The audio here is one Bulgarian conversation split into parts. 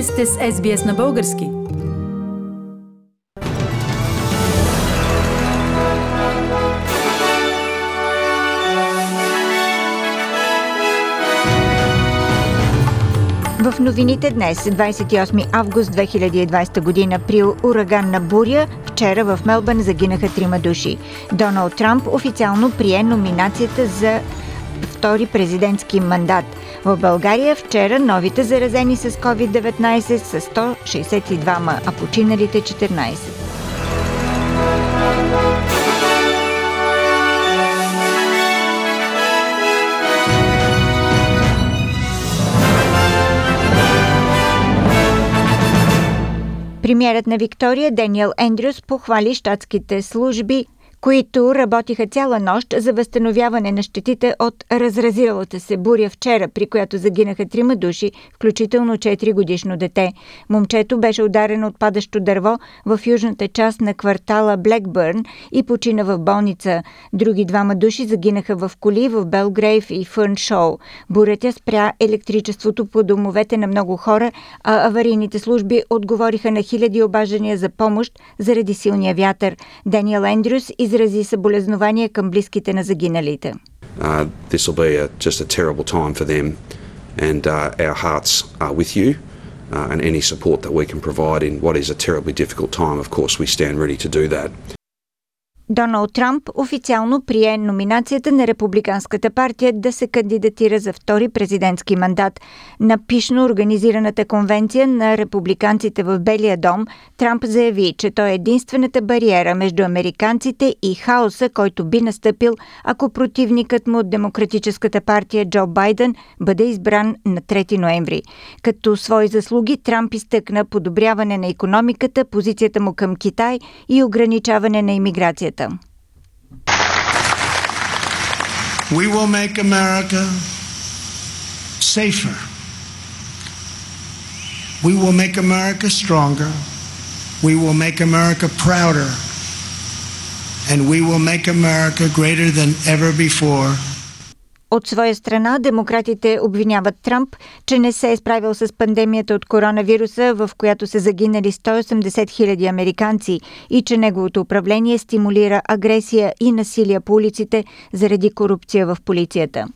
Вие сте с SBS на български. В новините днес, 28 август 2020 година, при ураганна буря, вчера в Мелбън загинаха трима души. Доналд Трамп официално прие номинацията за втори президентски мандат. В България вчера новите заразени с COVID-19 са 162, а починалите 14. Премьерът на Виктория Даниел Ендрюс похвали щатските служби които работиха цяла нощ за възстановяване на щетите от разразилата се буря вчера, при която загинаха трима души, включително 4 годишно дете. Момчето беше ударено от падащо дърво в южната част на квартала Блекбърн и почина в болница. Други двама души загинаха в коли в Белгрейв и Фърншоу. Бурята спря електричеството по домовете на много хора, а аварийните служби отговориха на хиляди обаждания за помощ заради силния вятър. Даниел Ендрюс и изрази съболезнования към близките на загиналите. Uh, this will be a, just a terrible time for them and uh, our hearts are with you uh, and any support that we can provide in what is a terribly difficult time, of course, we stand ready to do that. Доналд Трамп официално прие номинацията на Републиканската партия да се кандидатира за втори президентски мандат. На пишно организираната конвенция на републиканците в Белия дом, Трамп заяви, че той е единствената бариера между американците и хаоса, който би настъпил, ако противникът му от Демократическата партия Джо Байден бъде избран на 3 ноември. Като свои заслуги Трамп изтъкна подобряване на економиката, позицията му към Китай и ограничаване на иммиграцията. We will make America safer. We will make America stronger. We will make America prouder. And we will make America greater than ever before. От своя страна, демократите обвиняват Трамп, че не се е справил с пандемията от коронавируса, в която са загинали 180 хиляди американци и че неговото управление стимулира агресия и насилие по улиците заради корупция в полицията.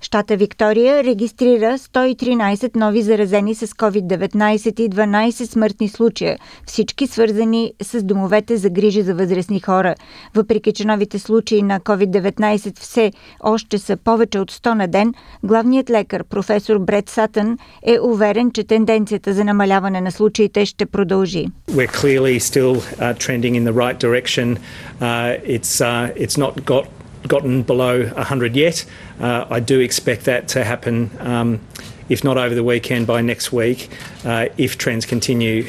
Щата Виктория регистрира 113 нови заразени с COVID-19 и 12 смъртни случая, всички свързани с домовете за грижи за възрастни хора. Въпреки, че новите случаи на COVID-19 все още са повече от 100 на ден, главният лекар професор Бред Сатън е уверен, че тенденцията за намаляване на случаите ще продължи. We're clearly still uh, trending in the right direction. Uh, it's, uh, it's not got gotten below 100 yet. Uh, I do expect that to happen, um, if not over the weekend, by next week, uh, if trends continue.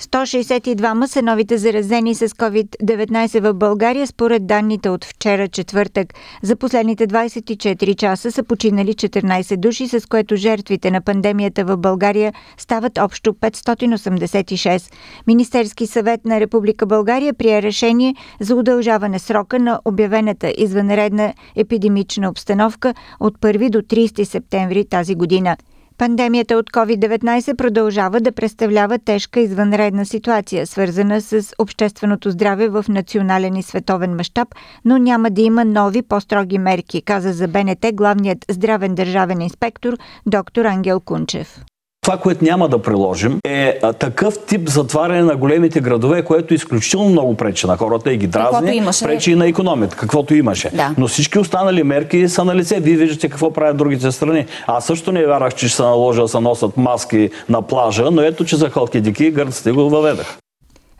162 са новите заразени с COVID-19 в България, според данните от вчера четвъртък. За последните 24 часа са починали 14 души, с което жертвите на пандемията в България стават общо 586. Министерски съвет на Република България прие решение за удължаване срока на обявената извънредна епидемична обстановка от 1 до 30 септември тази година. Пандемията от COVID-19 продължава да представлява тежка извънредна ситуация, свързана с общественото здраве в национален и световен мащаб, но няма да има нови по-строги мерки, каза за БНТ главният здравен държавен инспектор доктор Ангел Кунчев. Това, което няма да приложим е такъв тип затваряне на големите градове, което изключително много пречи на хората и ги дразни, пречи и на економията, каквото имаше. Да. Но всички останали мерки са на лице. Вие виждате какво правят другите страни. Аз също не вярвах, че ще се наложа да се носят маски на плажа, но ето, че за халкидики гърците го въведах.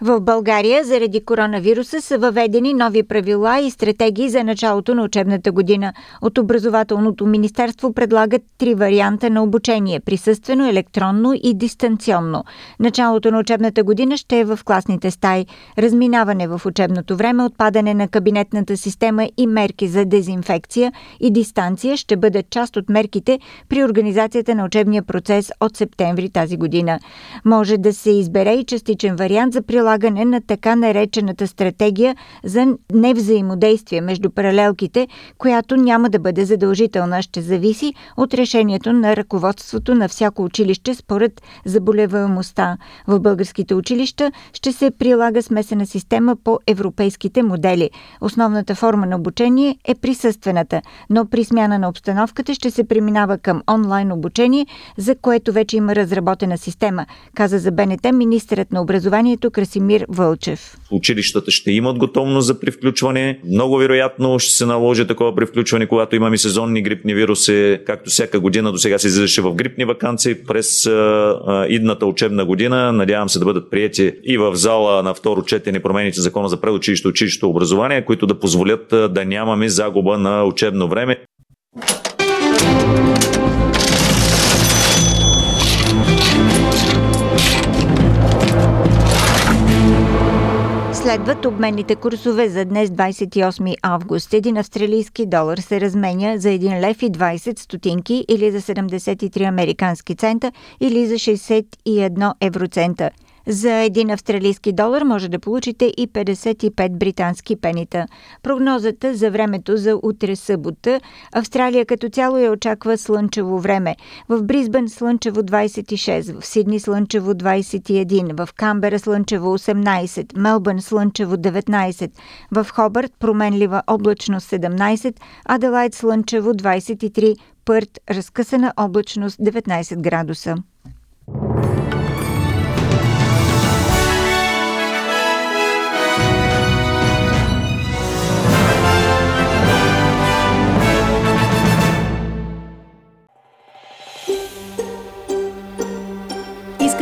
В България заради коронавируса са въведени нови правила и стратегии за началото на учебната година. От Образователното министерство предлагат три варианта на обучение – присъствено, електронно и дистанционно. Началото на учебната година ще е в класните стаи. Разминаване в учебното време, отпадане на кабинетната система и мерки за дезинфекция и дистанция ще бъдат част от мерките при организацията на учебния процес от септември тази година. Може да се избере и частичен вариант за прилагане прилагане на така наречената стратегия за невзаимодействие между паралелките, която няма да бъде задължителна, ще зависи от решението на ръководството на всяко училище според заболеваемостта. В българските училища ще се прилага смесена система по европейските модели. Основната форма на обучение е присъствената, но при смяна на обстановката ще се преминава към онлайн обучение, за което вече има разработена система, каза за БНТ министърът на образованието Красимир Вълчев. Училищата ще имат готовност за привключване. Много вероятно ще се наложи такова привключване, когато имаме сезонни грипни вируси, както всяка година до сега се излизаше в грипни вакансии през а, а, идната учебна година. Надявам се да бъдат приети и в зала на второ четене промените закона за предучилище и училище образование, които да позволят да нямаме загуба на учебно време. Следват обменните курсове за днес 28 август. Един австралийски долар се разменя за 1 лев и 20 стотинки или за 73 американски цента или за 61 евроцента. За един австралийски долар може да получите и 55 британски пенита. Прогнозата за времето за утре събота. Австралия като цяло я очаква слънчево време. В Бризбен слънчево 26, в Сидни слънчево 21, в Камбера слънчево 18, Мелбърн слънчево 19, в Хобърт променлива облачност 17, Аделайт слънчево 23, Пърт разкъсана облачност 19 градуса.